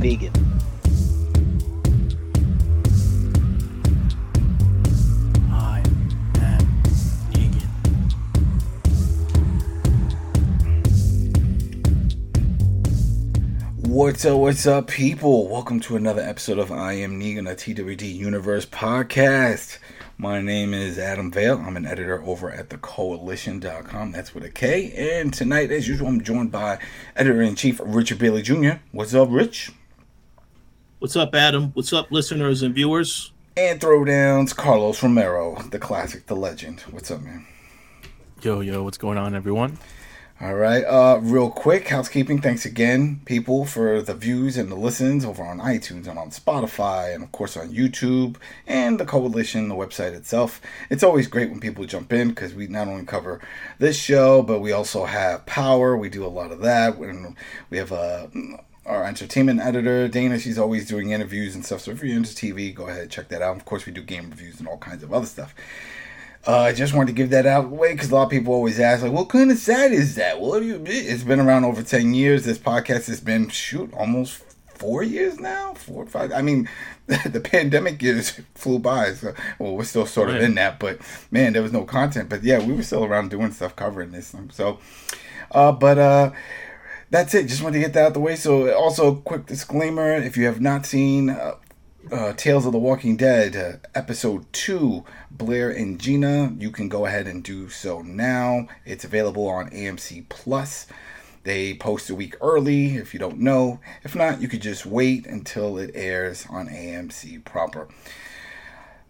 am Negan. I am Negan. What's up, what's up, people? Welcome to another episode of I Am Negan, a TWD Universe podcast. My name is Adam Vale. I'm an editor over at thekoalition.com. That's with a K. And tonight, as usual, I'm joined by editor in chief Richard Bailey Jr. What's up, Rich? What's up, Adam? What's up, listeners and viewers? And throwdowns, Carlos Romero, the classic, the legend. What's up, man? Yo, yo, what's going on, everyone? All right. Uh, real quick, housekeeping. Thanks again, people, for the views and the listens over on iTunes and on Spotify, and of course on YouTube and the Koalition, the website itself. It's always great when people jump in because we not only cover this show, but we also have Power. We do a lot of that. When we have uh, our entertainment editor, Dana. She's always doing interviews and stuff. So if you're into TV, go ahead and check that out. Of course, we do game reviews and all kinds of other stuff. Uh, I just wanted to give that out way because a lot of people always ask, like, what kind of site is that? What do you? It's been around over ten years. This podcast has been shoot almost four years now, four or five. I mean, the pandemic years flew by. So, well, we're still sort of Right. in that, but man, there was no content. But yeah, we were still around doing stuff, covering this. So, uh, but uh, that's it. Just wanted to get that out the way. So, also, quick disclaimer: if you have not seen uh, uh, Tales of the Walking Dead, uh, episode two, Blair and Gina, you can go ahead and do so now. It's available on AMC Plus. They post a week early if you don't know. If not, you could just wait until it airs on AMC proper.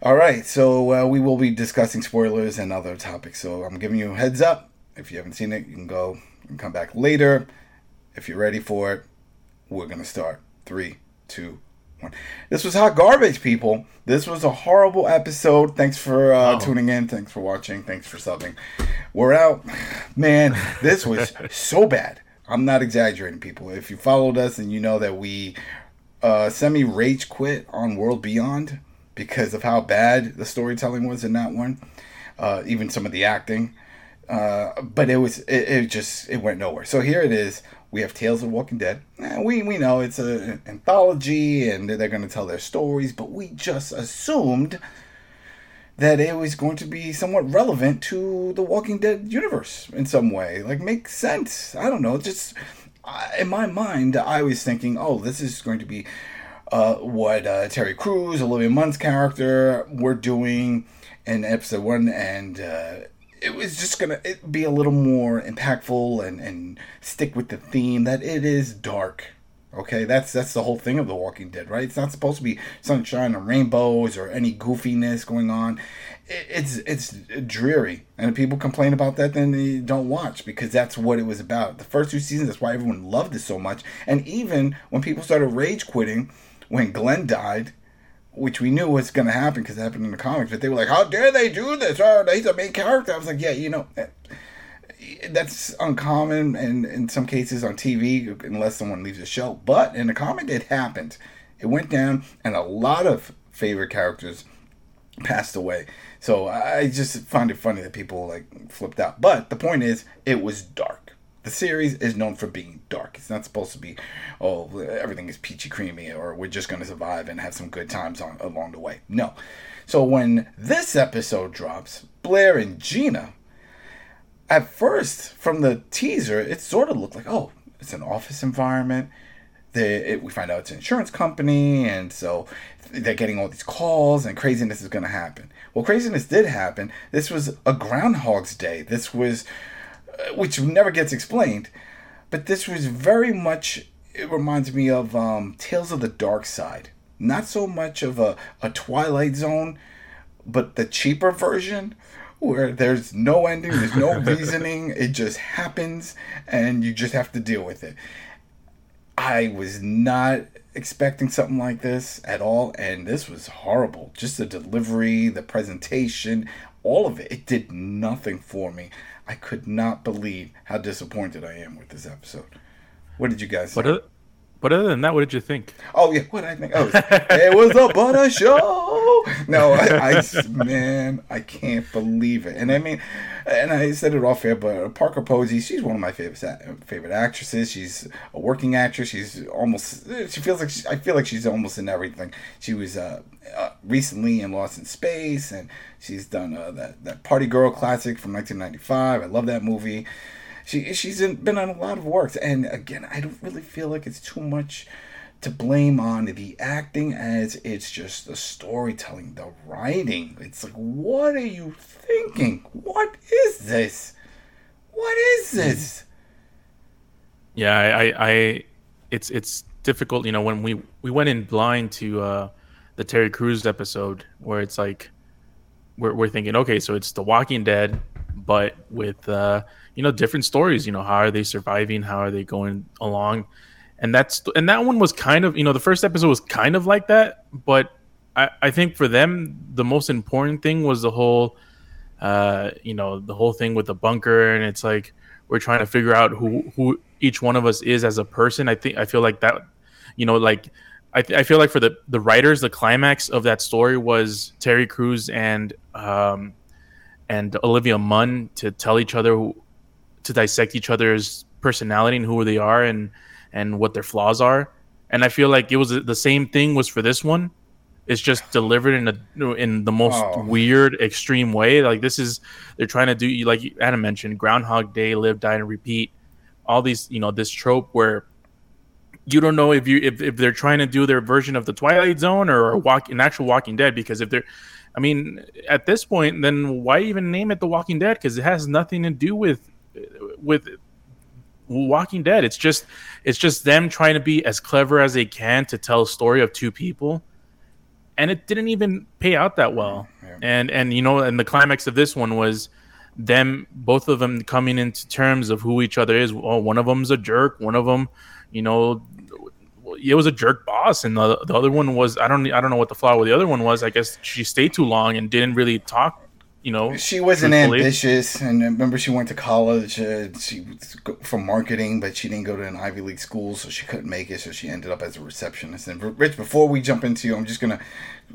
All right, so uh, we will be discussing spoilers and other topics. So I'm giving you a heads up. If you haven't seen it, you can go and come back later. If you're ready for it, we're going to start. Three, two, one. This was hot garbage, people. This was a horrible episode. Thanks for uh, Oh. tuning in. Thanks for watching. Thanks for subbing. We're out. Man, this was so bad. I'm not exaggerating, people. If you followed us and you know that we uh, semi rage quit on World Beyond because of how bad the storytelling was in that one, uh, even some of the acting. Uh, but it was it, it just it went nowhere. So here it is. We have Tales of Walking Dead. Eh, we we know it's a, an anthology and they're going to tell their stories, but we just assumed that it was going to be somewhat relevant to the Walking Dead universe in some way. Like makes sense. I don't know. Just in my mind, I was thinking, oh, this is going to be uh, what uh, Terry Crews, Olivia Munn's character, were doing in episode one, and uh, it was just gonna be a little more impactful and and stick with the theme that it is dark. Okay, that's that's the whole thing of The Walking Dead, right? It's not supposed to be sunshine and rainbows or any goofiness going on. It, it's it's dreary, and if people complain about that, then they don't watch because that's what it was about. The first two seasons, that's why everyone loved it so much. And even when people started rage quitting when Glenn died, which we knew was going to happen because it happened in the comics, but they were like, "How dare they do this? Oh, he's a main character." I was like, "Yeah, you know." eh, that's uncommon and in some cases on TV unless someone leaves the show. But in the comic, it happened. It went down, and a lot of favorite characters passed away. So I just find it funny that people like flipped out. But the point is, it was dark. The series is known for being dark. It's not supposed to be, oh, everything is peachy creamy, or we're just going to survive and have some good times on along the way. No. So when this episode drops, Blair and Gina at first from the teaser it sort of looked like oh it's an office environment they, it, we find out it's an insurance company and so they're getting all these calls and craziness is going to happen well craziness did happen this was a groundhog's day this was which never gets explained but this was very much it reminds me of um, tales of the dark side not so much of a, a twilight zone but the cheaper version where there's no ending, there's no reasoning, it just happens and you just have to deal with it. I was not expecting something like this at all and this was horrible. Just the delivery, the presentation, all of it. It did nothing for me. I could not believe how disappointed I am with this episode. What did you guys But, think? But other than that, what did you think? Oh yeah, what I think? Oh, it was a butter show. no. I, I, man, I can't believe it. And I mean, and I said it off air, but Parker Posey, she's one of my favorite favorite actresses. She's a working actress. She's almost. She feels like she, I feel like she's almost in everything. She was uh, uh, recently in Lost in Space, and she's done uh, that that Party Girl classic from 1995. I love that movie. She she's been on a lot of works, and again, I don't really feel like it's too much to blame on the acting as it's just the storytelling, the writing. It's like, what are you thinking? What is this? What is this? Yeah, I, I, I it's it's difficult. You know, when we we went in blind to uh, the Terry Crews episode, where it's like we're we're thinking, okay, so it's The Walking Dead, but with uh, you know different stories. You know, how are they surviving? How are they going along? and that's and that one was kind of you know the first episode was kind of like that but i i think for them the most important thing was the whole uh you know the whole thing with the bunker and it's like we're trying to figure out who who each one of us is as a person i think i feel like that you know like I, th- I feel like for the the writers the climax of that story was terry crews and um and olivia munn to tell each other to dissect each other's personality and who they are and and what their flaws are. And I feel like it was the same thing was for this one. It's just delivered in a in the most oh. weird, extreme way. Like this is they're trying to do like Adam mentioned, Groundhog Day, live, die, and repeat. All these, you know, this trope where you don't know if you if, if they're trying to do their version of the Twilight Zone or walk an actual Walking Dead because if they're I mean, at this point, then why even name it The Walking Dead? Because it has nothing to do with with Walking Dead. It's just it's just them trying to be as clever as they can to tell a story of two people, and it didn't even pay out that well. Yeah. And and you know, and the climax of this one was them both of them coming into terms of who each other is. Well, one of them's a jerk. One of them, you know, it was a jerk boss, and the, the other one was I don't I don't know what the flaw with the other one was. I guess she stayed too long and didn't really talk you know she wasn't truthfully. ambitious and remember she went to college uh, she from marketing but she didn't go to an ivy league school so she couldn't make it so she ended up as a receptionist and rich before we jump into you i'm just gonna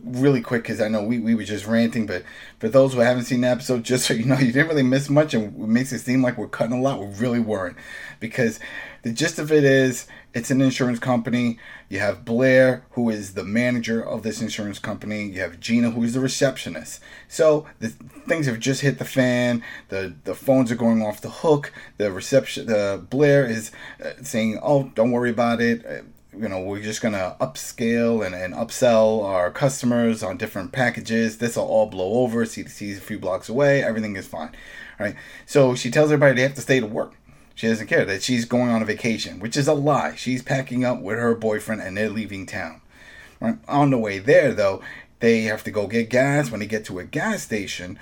really quick because i know we, we were just ranting but for those who haven't seen the episode just so you know you didn't really miss much and it makes it seem like we're cutting a lot we really weren't because the gist of it is it's an insurance company. You have Blair, who is the manager of this insurance company. You have Gina, who is the receptionist. So the things have just hit the fan. The the phones are going off the hook. The reception, the Blair is uh, saying, "Oh, don't worry about it." You know, we're just gonna upscale and, and upsell our customers on different packages. This will all blow over. CDC is a few blocks away. Everything is fine. Right. So she tells everybody they have to stay to work. She doesn't care that she's going on a vacation, which is a lie. She's packing up with her boyfriend and they're leaving town. Right? On the way there, though, they have to go get gas. When they get to a gas station,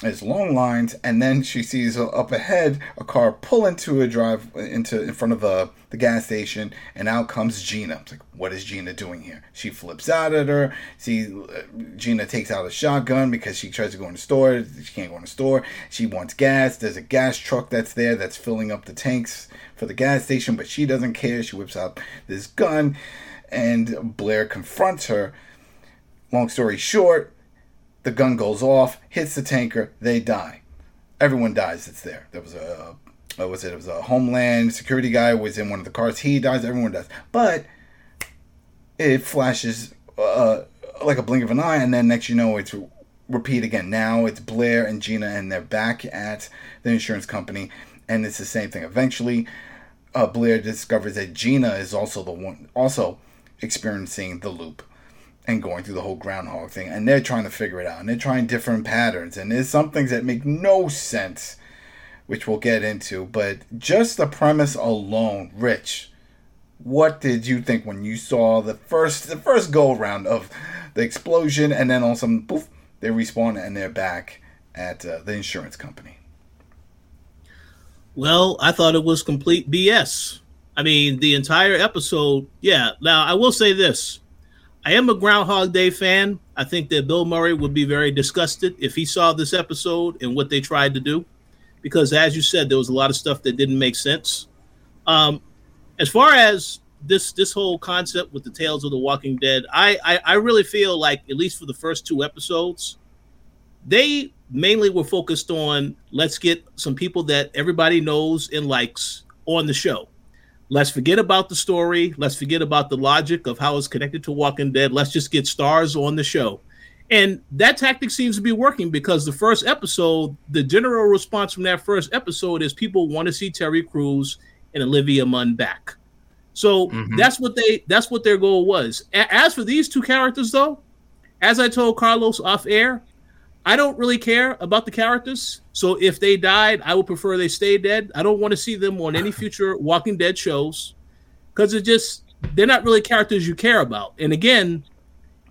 there's long lines, and then she sees up ahead a car pull into a drive into in front of the, the gas station, and out comes Gina. It's like, what is Gina doing here? She flips out at her. See, uh, Gina takes out a shotgun because she tries to go in the store. She can't go in the store. She wants gas. There's a gas truck that's there that's filling up the tanks for the gas station, but she doesn't care. She whips out this gun, and Blair confronts her. Long story short, the gun goes off, hits the tanker, they die. Everyone dies that's there. There was a what was it? It was a Homeland security guy was in one of the cars. He dies. Everyone dies. But it flashes uh, like a blink of an eye, and then next you know it's repeat again. Now it's Blair and Gina, and they're back at the insurance company, and it's the same thing. Eventually, uh, Blair discovers that Gina is also the one, also experiencing the loop and going through the whole groundhog thing and they're trying to figure it out and they're trying different patterns and there's some things that make no sense which we'll get into but just the premise alone rich what did you think when you saw the first the first go around of the explosion and then all sudden poof they respawn and they're back at uh, the insurance company? Well i thought it was complete bs i mean the entire episode yeah. Now i will say this I am a Groundhog Day fan. I think that Bill Murray would be very disgusted if he saw this episode and what they tried to do, because as you said, there was a lot of stuff that didn't make sense. Um, as far as this this whole concept with the Tales of the Walking Dead, I, I I really feel like at least for the first two episodes, they mainly were focused on let's get some people that everybody knows and likes on the show. Let's forget about the story. Let's forget about the logic of how it's connected to Walking Dead. Let's just get stars on the show. And that tactic seems to be working because the first episode, the general response from that first episode is people want to see Terry Crews and Olivia Munn back. So mm-hmm. that's what they that's what their goal was. A- as for these two characters though, as I told Carlos off air, I don't really care about the characters. So if they died, I would prefer they stay dead. I don't want to see them on any future Walking Dead shows because it just they're not really characters you care about. And again,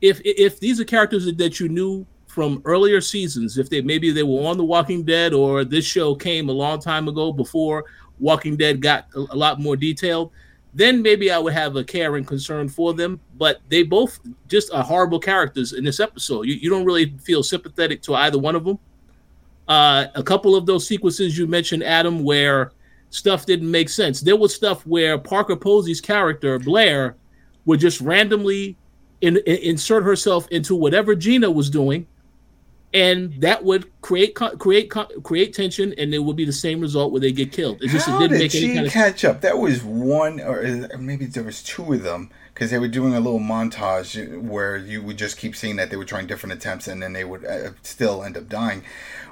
if if these are characters that you knew from earlier seasons, if they maybe they were on The Walking Dead or this show came a long time ago before Walking Dead got a, a lot more detailed, then maybe I would have a care and concern for them. But they both just are horrible characters in this episode. You, you don't really feel sympathetic to either one of them. Uh, a couple of those sequences you mentioned, Adam, where stuff didn't make sense. There was stuff where Parker Posey's character Blair would just randomly in, in, insert herself into whatever Gina was doing, and that would create create create tension, and it would be the same result where they get killed. It just How it didn't did make she any kind of catch up? That was one, or maybe there was two of them because they were doing a little montage where you would just keep seeing that they were trying different attempts, and then they would uh, still end up dying.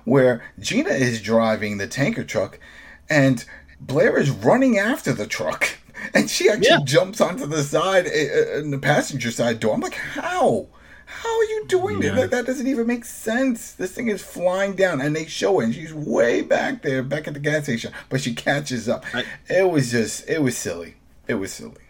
Where Gina is driving the tanker truck, and Blair is running after the truck, and she actually yeah. jumps onto the side uh, uh, in the passenger side door. I'm like, how? How are you doing yeah. That, that doesn't even make sense. This thing is flying down, and they show it. And she's way back there, back at the gas station, but she catches up. I, it was just, it was silly. It was silly.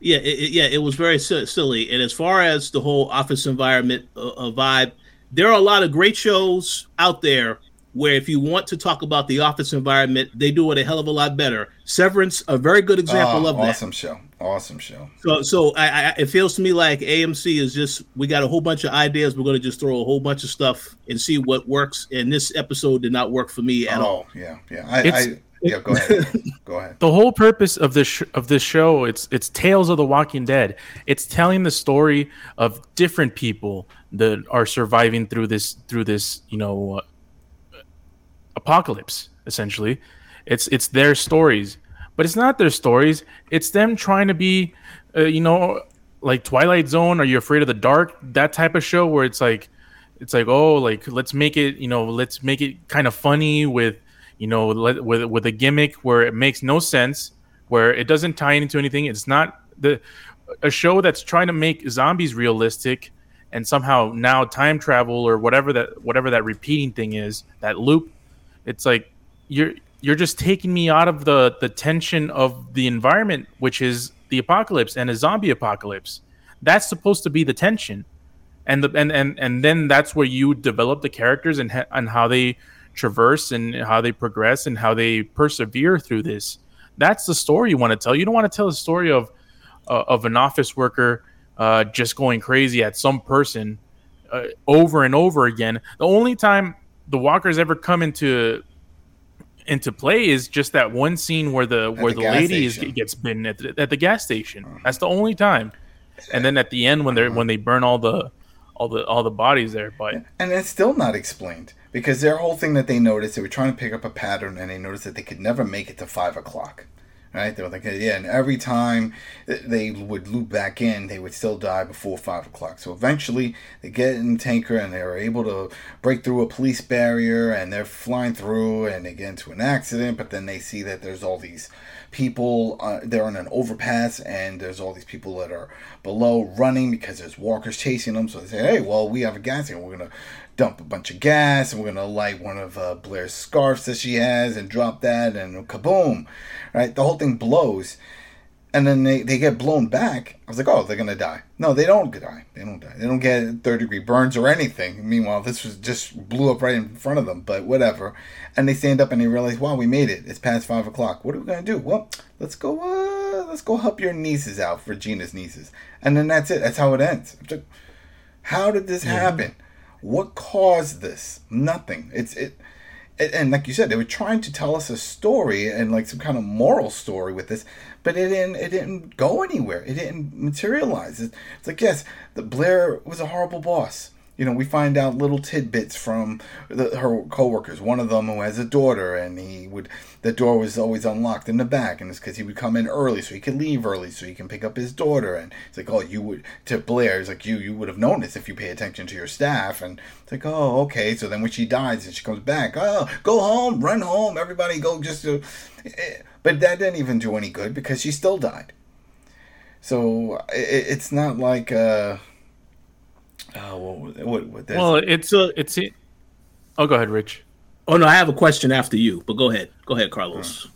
Yeah, it, yeah, it was very silly. And as far as the whole office environment uh, uh, vibe, there are a lot of great shows out there where if you want to talk about the office environment, they do it a hell of a lot better. Severance, a very good example oh, of awesome that. Awesome show. Awesome show. So, so I, I, it feels to me like AMC is just we got a whole bunch of ideas. We're going to just throw a whole bunch of stuff and see what works. And this episode did not work for me at oh, all. Yeah, yeah. I, I yeah. Go ahead. go ahead. The whole purpose of this sh- of this show it's it's Tales of the Walking Dead. It's telling the story of different people that are surviving through this through this you know uh, apocalypse essentially. It's it's their stories but it's not their stories. It's them trying to be, uh, you know, like Twilight Zone. Are you afraid of the dark? That type of show where it's like, it's like, oh, like let's make it, you know, let's make it kind of funny with, you know, with with a gimmick where it makes no sense, where it doesn't tie into anything. It's not the a show that's trying to make zombies realistic and somehow now time travel or whatever that whatever that repeating thing is that loop it's like you're you're just taking me out of the the tension of the environment, which is the apocalypse and a zombie apocalypse. That's supposed to be the tension, and the and and and then that's where you develop the characters and ha- and how they traverse and how they progress and how they persevere through this. That's the story you want to tell. You don't want to tell a story of uh, of an office worker uh, just going crazy at some person uh, over and over again. The only time the walkers ever come into into play is just that one scene where the at where the, the lady is, gets bitten at the, at the gas station. Uh-huh. That's the only time. And then at the end when they uh-huh. when they burn all the all the all the bodies there, but and it's still not explained because their whole thing that they noticed they were trying to pick up a pattern and they noticed that they could never make it to five o'clock right? They were like, yeah, and every time they would loop back in, they would still die before five o'clock. So eventually, they get in tanker and they're able to break through a police barrier, and they're flying through, and they get into an accident. But then they see that there's all these people. Uh, they're on an overpass, and there's all these people that are below running because there's walkers chasing them. So they say, hey, well, we have a gas and we're gonna dump a bunch of gas and we're gonna light one of uh, Blair's scarves that she has and drop that and kaboom, right? The whole thing blows, and then they, they get blown back. I was like, oh, they're gonna die. No, they don't die. They don't die. They don't get third degree burns or anything. Meanwhile, this was just blew up right in front of them. But whatever. And they stand up and they realize, wow, we made it. It's past five o'clock. What are we gonna do? Well, let's go. Uh, let's go help your nieces out for Gina's nieces. And then that's it. That's how it ends. How did this happen? What caused this? Nothing. It's it. and, like you said, they were trying to tell us a story and like some kind of moral story with this, but it didn't. It didn't go anywhere. It didn't materialize. It, it's like yes, the Blair was a horrible boss. You know, we find out little tidbits from the, her coworkers. One of them who has a daughter, and he would the door was always unlocked in the back, and it's because he would come in early so he could leave early so he can pick up his daughter. And it's like, oh, you would to Blair. It's like you you would have known this if you pay attention to your staff. And it's like, oh, okay. So then when she dies and she comes back, oh, go home, run home, everybody go just to. But that didn't even do any good because she still died. So it, it's not like. Uh, what, what, what well, it's a, it's. A, oh, go ahead, Rich. Oh no, I have a question after you, but go ahead. Go ahead, Carlos.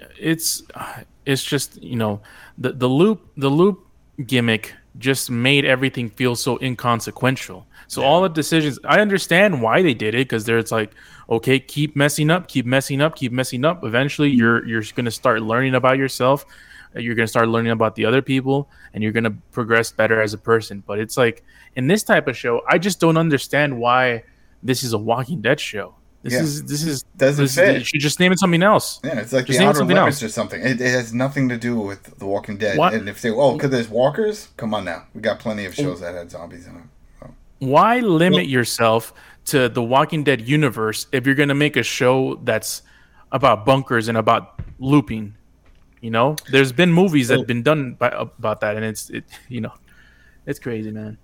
Uh, it's, uh, it's just you know the the loop the loop gimmick just made everything feel so inconsequential. So yeah. all the decisions, I understand why they did it because there's like, okay, keep messing up, keep messing up, keep messing up. Eventually, you're you're going to start learning about yourself. You're going to start learning about the other people, and you're going to progress better as a person. But it's like in this type of show, I just don't understand why this is a Walking Dead show. This yeah. is this is doesn't this, fit. You should just name it something else. Yeah, it's like just the outer limits else. or something. It, it, has nothing to do with The Walking Dead. What? And if they oh, because there's walkers, come on now, we got plenty of shows that had zombies in them. So. Why limit well, yourself to the Walking Dead universe if you're going to make a show that's about bunkers and about looping? You know, there's been movies that have been done by, about that, and it's it, you know, it's crazy, man.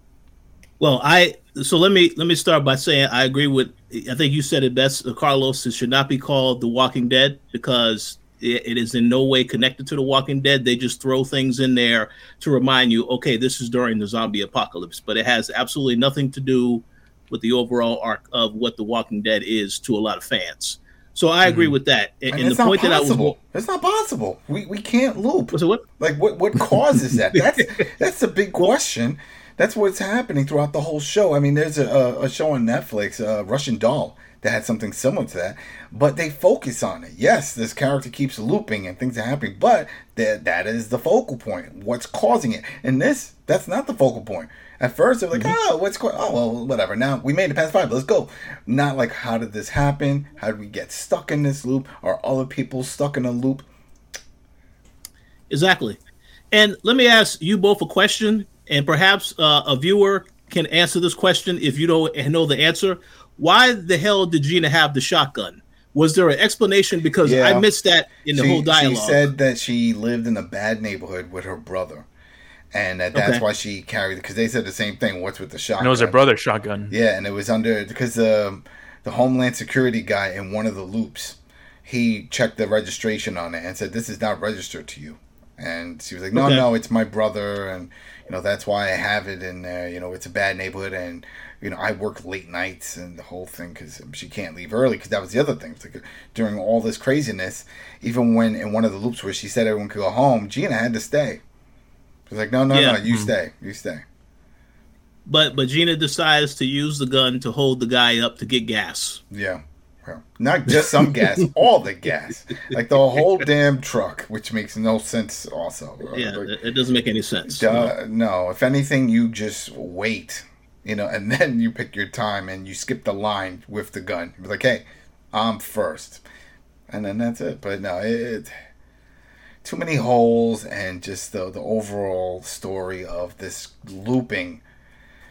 Well, I so let me let me start by saying I agree with. I think you said it best, uh, Carlos. It should not be called The Walking Dead because it, it is in no way connected to The Walking Dead. They just throw things in there to remind you, okay, this is during the zombie apocalypse, but it has absolutely nothing to do with the overall arc of what The Walking Dead is to a lot of fans. So I agree mm-hmm. with that. And, and, and the point possible. that I was it's not possible. We we can't loop. So what? Like what what causes that? That's that's a big question that's what's happening throughout the whole show. I mean, there's a, a show on Netflix, uh, Russian Doll, that had something similar to that, but they focus on it. Yes, this character keeps looping and things are happening, but that that is the focal point. What's causing it? And this, that's not the focal point. At first, they're like, mm-hmm. oh, what's going? Oh, well, whatever. Now we made it past five. Let's go. Not like, how did this happen? How did we get stuck in this loop? Are other people stuck in a loop? Exactly. And let me ask you both a question and perhaps uh, a viewer can answer this question if you don't know the answer. Why the hell did Gina have the shotgun? Was there an explanation? Because yeah. I missed that in the she, whole dialogue. She said that she lived in a bad neighborhood with her brother, and that that's okay. why she carried. Because they said the same thing. What's with the shotgun? And it was her brother's shotgun. Yeah, and it was under because the the Homeland Security guy in one of the loops, he checked the registration on it and said this is not registered to you. And she was like, no, okay. no, it's my brother, and you know that's why I have it in there. You know, it's a bad neighborhood, and you know I work late nights and the whole thing because she can't leave early because that was the other thing. Like, during all this craziness, even when in one of the loops where she said everyone could go home, Gina had to stay. She was like, no, no, yeah. no, you mm-hmm. stay, you stay. But but Gina decides to use the gun to hold the guy up to get gas. Yeah. Not just some gas, all the gas, like the whole damn truck, which makes no sense. Also, yeah, like, it doesn't make any sense. no. no, if anything, you just wait, you know, and then you pick your time and you skip the line with the gun. You're like, hey, I'm first, and then that's it. But no, it too many holes and just the the overall story of this looping.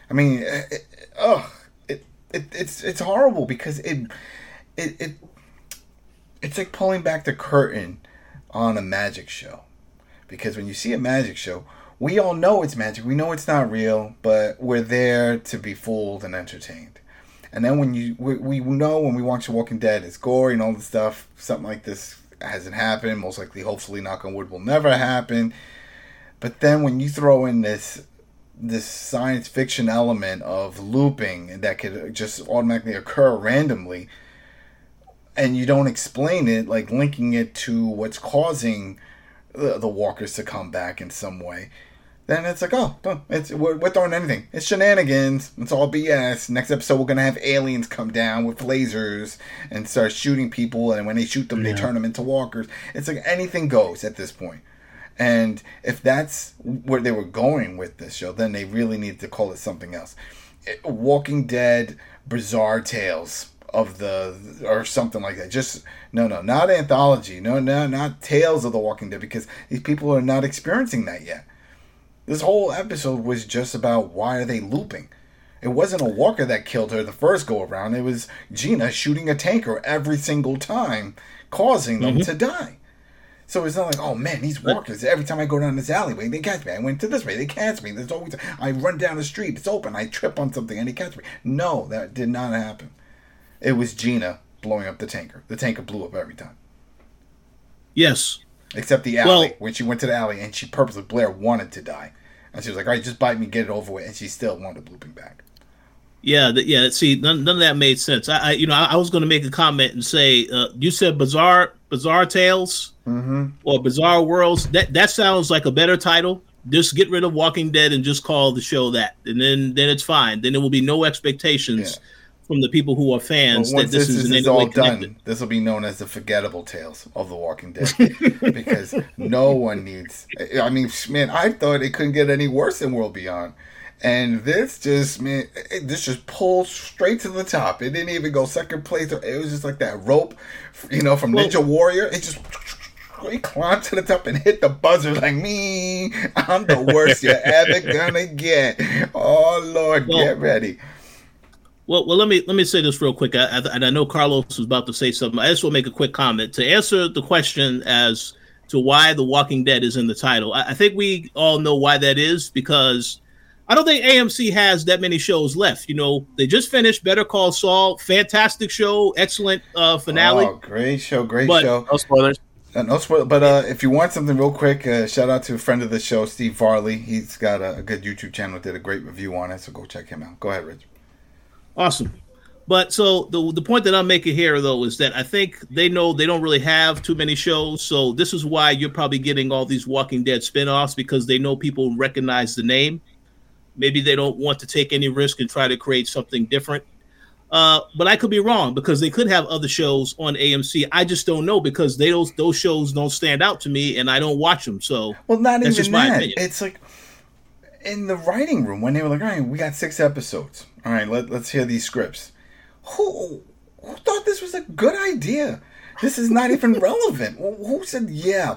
I mean, eh, eh, it, oh, it, it it's it's horrible because it it, it it's like pulling back the curtain on a magic show. Because when you see a magic show we all know it's magic. We know it's not real but we're there to be fooled and entertained. And then when you we, we know when we watch the walking dead it's gory and all the stuff something like this hasn't happened. Most likely hopefully knock on wood will never happen. But then when you throw in this this science fiction element of looping that could just automatically occur randomly and you don't explain it, like linking it to what's causing the, the walkers to come back in some way, then it's like, oh, it's we're, we're, throwing anything. It's shenanigans. It's all BS. Next episode, we're gonna have aliens come down with lasers and start shooting people, and when they shoot them, yeah. they turn them into walkers. It's like anything goes at this point. And if that's where they were going with this show, then they really need to call it something else. Walking Dead Bizarre Tales of the or something like that. Just no, no, not anthology. No, no, not Tales of the Walking Dead because these people are not experiencing that yet. This whole episode was just about why are they looping. It wasn't a walker that killed her the first go around. It was Gina shooting a tanker every single time, causing them mm-hmm. to die. So it's not like, oh man, these walkers. Every time I go down this alleyway, they catch me. I went to this way, they catch me. There's always I run down the street, it's open. I trip on something and they catch me. No, that did not happen. It was Gina blowing up the tanker. The tanker blew up every time. Yes. Except the alley well, when she went to the alley and she purposely Blair wanted to die, and she was like, "All right, just bite me, get it over with," and she still wanted looping back. Yeah, the, yeah. See, none, none, of that made sense. I, I you know, I, I was going to make a comment and say, uh, you said bizarre, bizarre tales mm-hmm. or bizarre worlds. That that sounds like a better title. Just get rid of Walking Dead and just call the show that, and then then it's fine. Then there will be no expectations. Yeah from the people who are fans that this, this is, is all done. This will be known as the forgettable tales of The Walking Dead because no one needs. I mean, man, I thought it couldn't get any worse than World Beyond. And this just man, it, this just pulled straight to the top. It didn't even go second place. Or, It was just like that rope, you know, from well, Ninja Warrior. It just he climbed to the top and hit the buzzer like me. I'm the worst you're ever gonna get. Oh Lord, well, get ready. Well, well, let me let me say this real quick. I, I, and I know Carlos was about to say something. I just want to make a quick comment to answer the question as to why The Walking Dead is in the title. I, I think we all know why that is because I don't think AMC has that many shows left. You know, they just finished Better Call Saul, fantastic show, excellent uh, finale. Oh, great show, great but, show. No spoilers. Uh, no spoiler, but uh, if you want something real quick, uh, shout out to a friend of the show, Steve Varley. He's got a, a, good YouTube channel, did a great review on it, so go check him out. Go ahead, Rich. Awesome. But so the the point that I'm making here though is that I think they know they don't really have too many shows, so this is why you're probably getting all these Walking Dead spin-offs because they know people recognize the name. Maybe they don't want to take any risk and try to create something different. Uh, but I could be wrong because they could have other shows on AMC. I just don't know because they those those shows don't stand out to me and I don't watch them. So well, not even that. It's like in the writing room when they were like, "All right, we got six episodes." All right, let, let's hear these scripts. Who who thought this was a good idea? This is not even relevant. Who said yeah?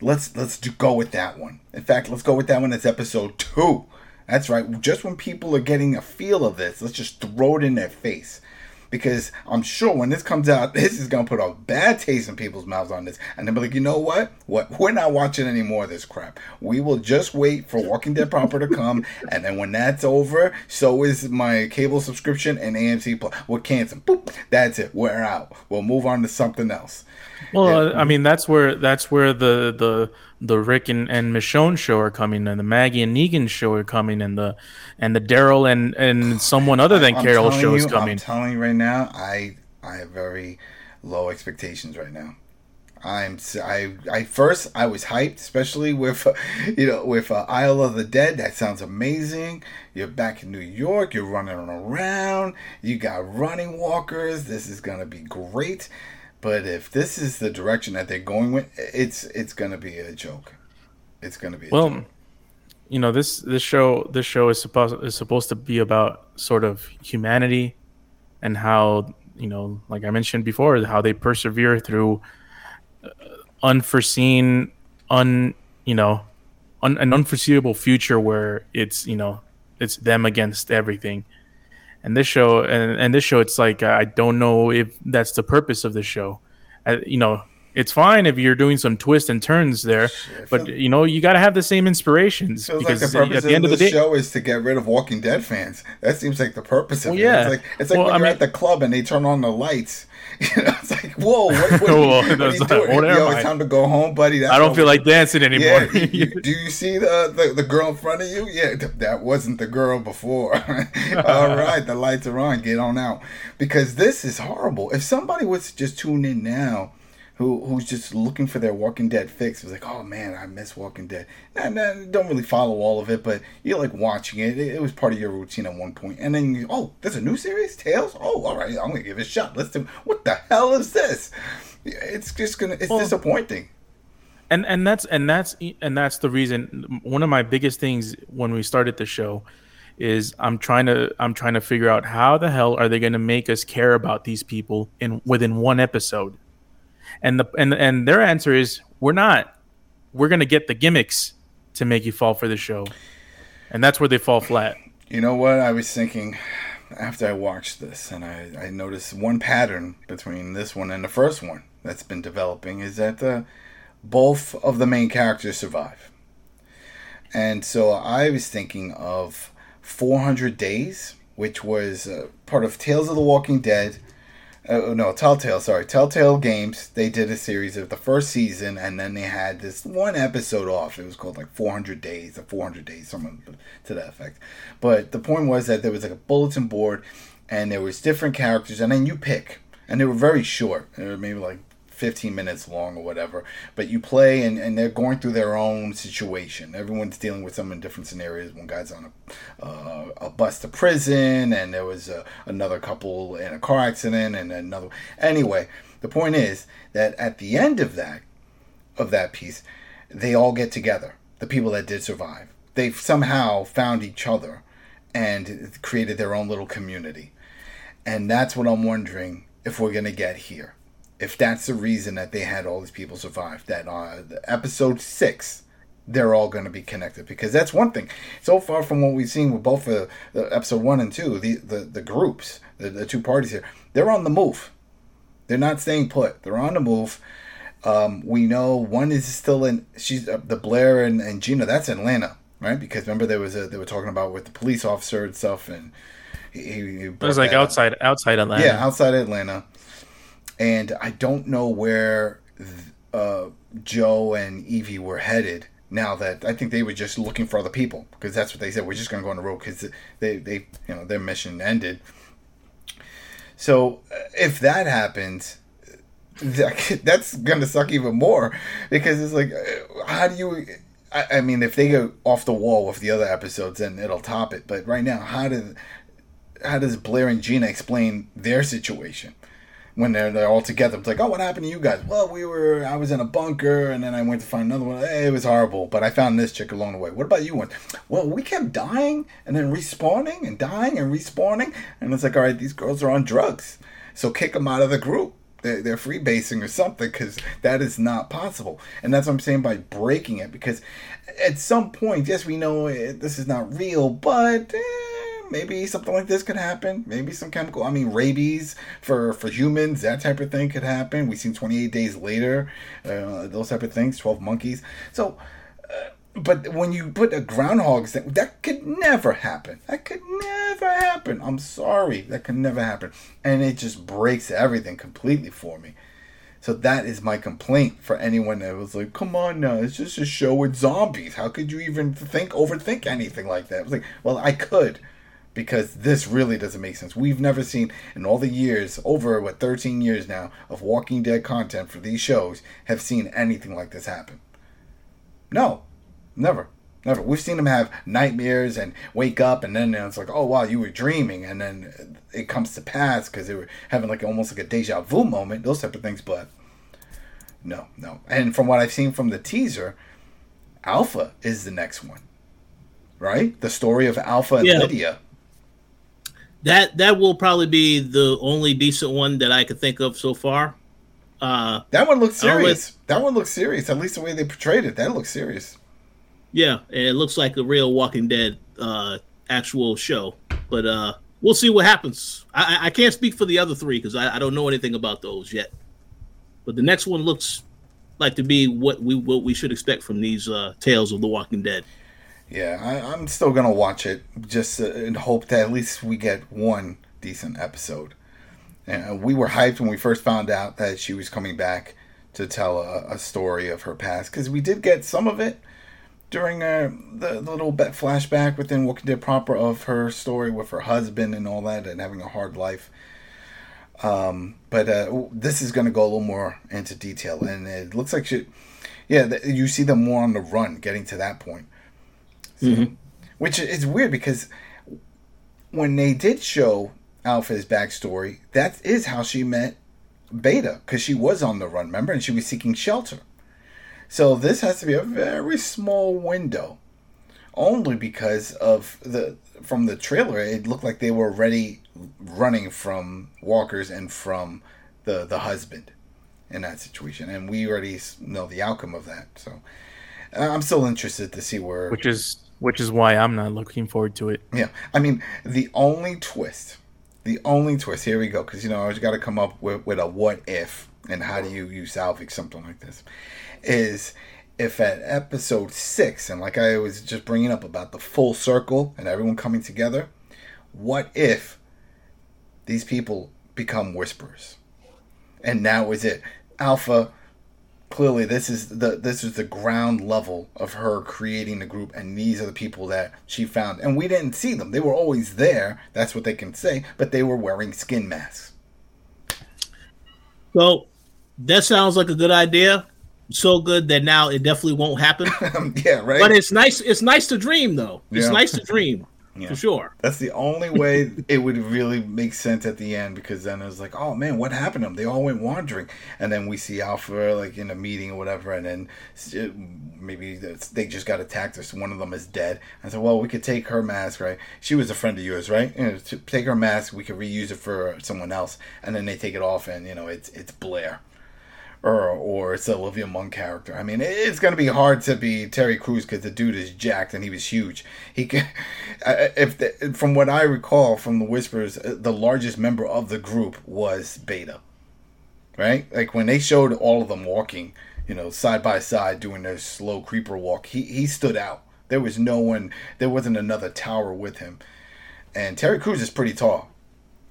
Let's let's do, go with that one. In fact, let's go with that one. It's episode two. That's right. Just when people are getting a feel of this, let's just throw it in their face because I'm sure when this comes out, this is gonna put a bad taste in people's mouths on this, and they'll be like, you know what? What? We're not watching any more of this crap. We will just wait for Walking Dead proper to come, and then when that's over, so is my cable subscription and AMC Plus. We're canceling. Boop. That's it. We're out. We'll move on to something else. Well, yeah. I mean, that's where that's where the the the Rick and, and Michonne show are coming, and the Maggie and Negan show are coming, and the and the Daryl and and someone other than I'm Carol show you, is coming. I'm telling you right now, I I have very low expectations right now. I'm I I first I was hyped, especially with you know with uh, Isle of the Dead. That sounds amazing. You're back in New York. You're running around. You got running walkers. This is gonna be great. But if this is the direction that they're going with, it's it's gonna be a joke. It's gonna be well. Joke. You know this this show this show is supposed is supposed to be about sort of humanity, and how you know, like I mentioned before, how they persevere through uh, unforeseen, un you know, un, an unforeseeable future where it's you know it's them against everything and this show and, and this show it's like i don't know if that's the purpose of the show uh, you know it's fine if you're doing some twists and turns there, but you know you got to have the same inspirations. Because like the purpose at the end of, the, day, show is to get rid of Walking Dead fans. That seems like the purpose of well, it. Yeah. It's like it's like well, when I you're mean, at the club and they turn on the lights. You know, it's like whoa, what, what, well, what are you doing? Yo, it's time to go home, buddy. That's I don't feel like dancing anymore. Yeah, you, do you see the, the, the girl in front of you? Yeah, that wasn't the girl before. All right, the lights are on. Get on out because this is horrible. If somebody was to just tune in now who who's just looking for their Walking Dead fix. It was like, oh man, I miss Walking Dead. Nah, nah, don't really follow all of it, but you're like watching it. it. it. was part of your routine at one point. and then you, oh, there's a new series, Tales. Oh, all right, I'm gonna give it a shot. Let's do. What the hell is this? It's just gonna. It's well, disappointing. And and that's and that's and that's the reason. One of my biggest things when we started the show is I'm trying to I'm trying to figure out how the hell are they going to make us care about these people in within one episode, and the and and their answer is we're not. We're to get the gimmicks to make you fall for the show, and that's where they fall flat. You know what I was thinking after I watched this, and I, I noticed one pattern between this one and the first one that's been developing is that uh, both of the main characters survive. And so I was thinking of 400 Days, which was uh, part of Tales of the Walking Dead. Uh, no, Telltale, sorry. Telltale Games. They did a series of the first season, and then they had this one episode off. It was called like 400 Days, or 400 Days, something to that effect. But the point was that there was like a bulletin board, and there was different characters, and then you pick. And they were very short. They were maybe like 15 minutes long or whatever. But you play and, and they're going through their own situation. Everyone's dealing with some in different scenarios. One guy's on a, uh, a bus to prison, and there was a, another couple in a car accident, and another. Anyway, the point is that at the end of that, of that piece, they all get together. The people that did survive, they've somehow found each other and created their own little community. And that's what I'm wondering if we're going to get here if that's the reason that they had all these people survive, that uh, episode six, they're all going to be connected because that's one thing. So far from what we've seen with both uh, the episode one and two, the the, the groups, the, the two parties here, they're on the move. They're not staying put. They're on the move. Um, we know one is still in. She's uh, the Blair and, and Gina. That's Atlanta, right? Because remember there was a they were talking about with the police officer and stuff, and he, he it was like outside up. outside Atlanta. Yeah, outside Atlanta and I don't know where uh, Joe and Evie were headed. Now that I think they were just looking for other people because that's what they said. We're just going to go on the road because they, they, you know, their mission ended. So uh, if that happens, that's going to suck even more because it's like, uh, how do you? I, I mean, if they go off the wall with the other episodes, then it'll top it. But right now, how does how does Blair and Gina explain their situation? When they're, they're all together. It's like, oh, what happened to you guys? Well, we were, I was in a bunker and then I went to find another one. Hey, it was horrible, but I found this chick along the way. What about you? One? Well, we kept dying and then respawning and dying and respawning. And it's like, all right, these girls are on drugs. So kick them out of the group. They're, they're freebasing or something because that is not possible. And that's what I'm saying by breaking it because at some point, yes, we know it, this is not real, but. Eh, maybe something like this could happen. Maybe some chemical. I mean, rabies for for humans, that type of thing could happen. We've seen 28 days later, uh, those type of things. 12 monkeys. So. Uh, but when you put a groundhog, that could never happen. That could never happen. I'm sorry, that could never happen, and it just breaks everything completely for me. So that is my complaint for anyone that was like, "Come on now, it's just a show with zombies. How could you even think overthink anything like that?" I was like, "Well, I could, because this really doesn't make sense. We've never seen in all the years, over what 13 years now of Walking Dead content for these shows, have seen anything like this happen. No, never. Never. We've seen them have nightmares and wake up, and then it's like, oh wow, you were dreaming, and then it comes to pass because they were having like almost like a deja vu moment, those type of things. But no, no. And from what I've seen from the teaser, Alpha is the next one, right? The story of Alpha and yeah. Lydia that that will probably be the only decent one that I could think of so far. Uh, that one looks serious. Let, that one looks serious. At least the way they portrayed it, that looks serious. Yeah, it looks like a real Walking Dead uh, actual show. But uh, we'll see what happens. I, I can't speak for the other three because I, I, don't know anything about those yet. But the next one looks like to be what we what we should expect from these uh, tales of the Walking Dead. Yeah, I, am still gonna watch it just in hope that at least we get one decent episode. And we were hyped when we first found out that she was coming back to tell a, a story of her past because we did get some of it during uh, the, the little flashback within Walking Dead proper of her story with her husband and all that and having a hard life. Um, but uh, this is going to go a little more into detail, and it looks like she, yeah, you see them more on the run, getting to that point. Mm-hmm. Which is weird because when they did show Alpha's backstory, that is how she met Beta because she was on the run, remember, and she was seeking shelter. So this has to be a very small window only because of the from the trailer. It looked like they were already running from walkers and from the the husband in that situation, and we already know the outcome of that. So I'm still interested to see where, which is which is why I'm not looking forward to it. Yeah, I mean the only twist, the only twist. Here we go, because you know I just got to come up with with a what if and how do you you salvage something like this is if at episode six, and like I was just bringing up about the full circle and everyone coming together, what if these people become whispers? And now is it Alpha? Clearly, this is the this is the ground level of her creating the group, and these are the people that she found. And we didn't see them; they were always there. That's what they can say, but they were wearing skin masks. So that sounds like a good idea so good that now it definitely won't happen. yeah, right. But it's nice. It's nice to dream, though. It's yeah. nice to dream. Yeah. For sure. That's the only way it would really make sense at the end because then it was like, oh man, what happened to them? They all went wandering. And then we see Alpha like in a meeting or whatever, and then it, uh, maybe they just got attacked or one of them is dead. I said, well, we could take her mask, right? She was a friend of yours, right? You know, to take her mask, we could reuse it for someone else. And then they take it off, and you know, it's it's Blair or or it's a Olivia Munn character. I mean, it's going to be hard to be Terry Crews because the dude is jacked and he was huge. He if the, from what I recall from the whispers, uh, the largest member of the group was Beta, right? Like when they showed all of them walking, you know, side by side doing their slow creeper walk, he he stood out. There was no one. There wasn't another tower with him, and Terry Crews is pretty tall,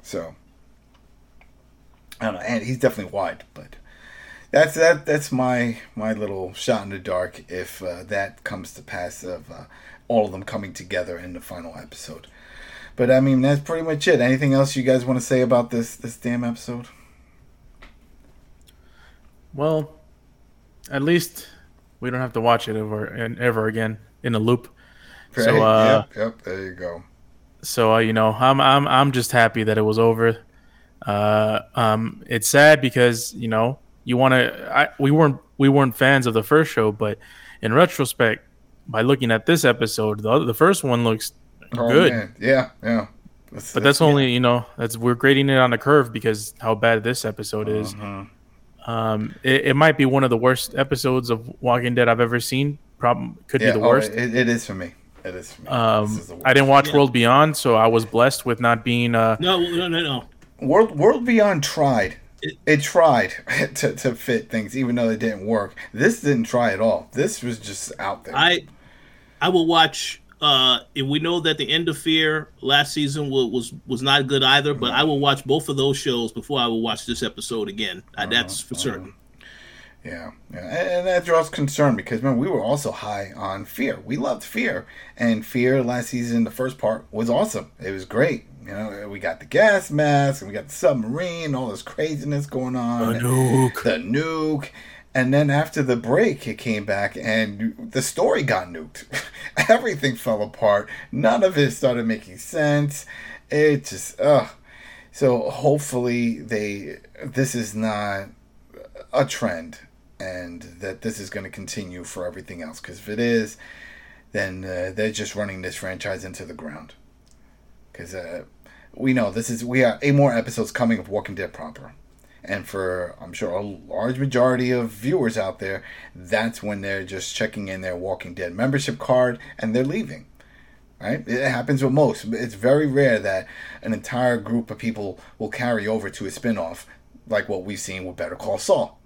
so. I don't know, and he's definitely wide, but that's that. That's my my little shot in the dark. If uh, that comes to pass, of uh, all of them coming together in the final episode. But I mean, that's pretty much it. Anything else you guys want to say about this this damn episode? Well, at least we don't have to watch it ever and ever again in a loop. Right. So, uh, yep, yep, there you go. So uh, you know, I'm I'm I'm just happy that it was over. Uh, um, it's sad because you know you want to. We weren't we weren't fans of the first show, but in retrospect, by looking at this episode, the the first one looks oh, good. Man. Yeah, yeah. That's, but that's, that's only you know that's we're grading it on a curve because how bad this episode is. Uh-huh. Um, it, it, might be one of the worst episodes of Walking Dead I've ever seen. Problem could yeah, be the oh, worst. It, it is for me. It is for me. Um, is I didn't watch yeah. World Beyond, so I was blessed with not being. Uh, no, no, no, no. World World Beyond tried it, tried to, to fit things, even though it didn't work. This didn't try at all. This was just out there. I I will watch. Uh, and we know that the end of Fear last season was was, was not good either. But I will watch both of those shows before I will watch this episode again. Uh, that's for uh-huh. certain. Yeah, yeah, and that draws concern because man, we were also high on Fear. We loved Fear, and Fear last season, the first part was awesome. It was great. You know, we got the gas mask, and we got the submarine, all this craziness going on. The nuke. The nuke. And then after the break, it came back, and the story got nuked. Everything fell apart. None of it started making sense. It just, ugh. So hopefully they, this is not a trend, and that this is going to continue for everything else. Because if it is, then uh, they're just running this franchise into the ground. Because uh, we know this is we have eight more episodes coming of Walking Dead proper. And for I'm sure a large majority of viewers out there, that's when they're just checking in their Walking Dead membership card and they're leaving. Right? It happens with most. It's very rare that an entire group of people will carry over to a spin-off like what we've seen with Better Call Saul.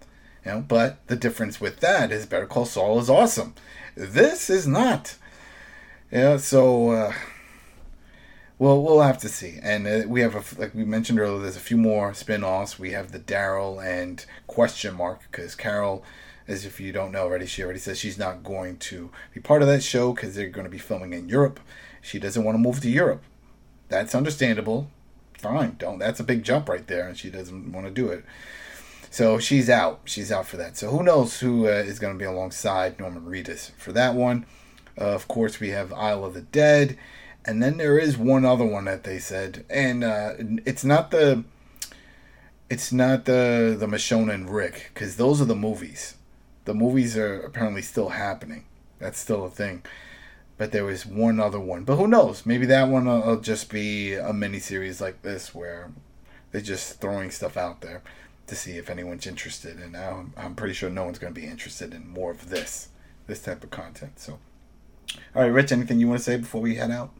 You know, but the difference with that is Better Call Saul is awesome. This is not. Yeah, so uh, well, we'll have to see. And uh, we have, a, like we mentioned earlier, there's a few more spin-offs. We have the Daryl and question mark because Carol, as if you don't know already, she already says she's not going to be part of that show because they're going to be filming in Europe. She doesn't want to move to Europe. That's understandable. Fine, don't. That's a big jump right there, and she doesn't want to do it. So she's out. She's out for that. So who knows who uh, is going to be alongside Norman Reedus for that one? Uh, of course, we have Isle of the Dead and then there is one other one that they said, and uh, it's not the, it's not the the Michonne and Rick, because those are the movies. The movies are apparently still happening. That's still a thing. but there was one other one. But who knows? Maybe that one will, just be a mini series like this where they're just throwing stuff out there to see if anyone's interested. And I'm, I'm pretty sure no one's going to be interested in more of this, this type of content. So, all right, Rich, anything you want to say before we head out?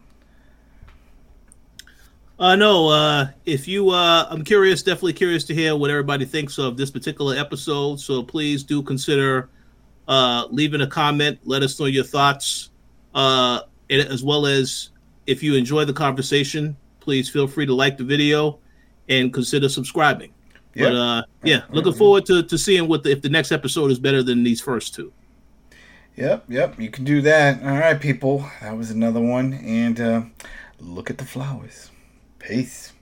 Uh, no, uh, if you, uh, I'm curious, definitely curious to hear what everybody thinks of this particular episode. So please do consider uh, leaving a comment. Let us know your thoughts, uh, as well as if you enjoy the conversation, please feel free to like the video and consider subscribing. But uh, yeah, looking forward to, to seeing what the, if the next episode is better than these first two. Yep, yep, you can do that. All right, people, that was another one, and uh, look at the flowers. Peace.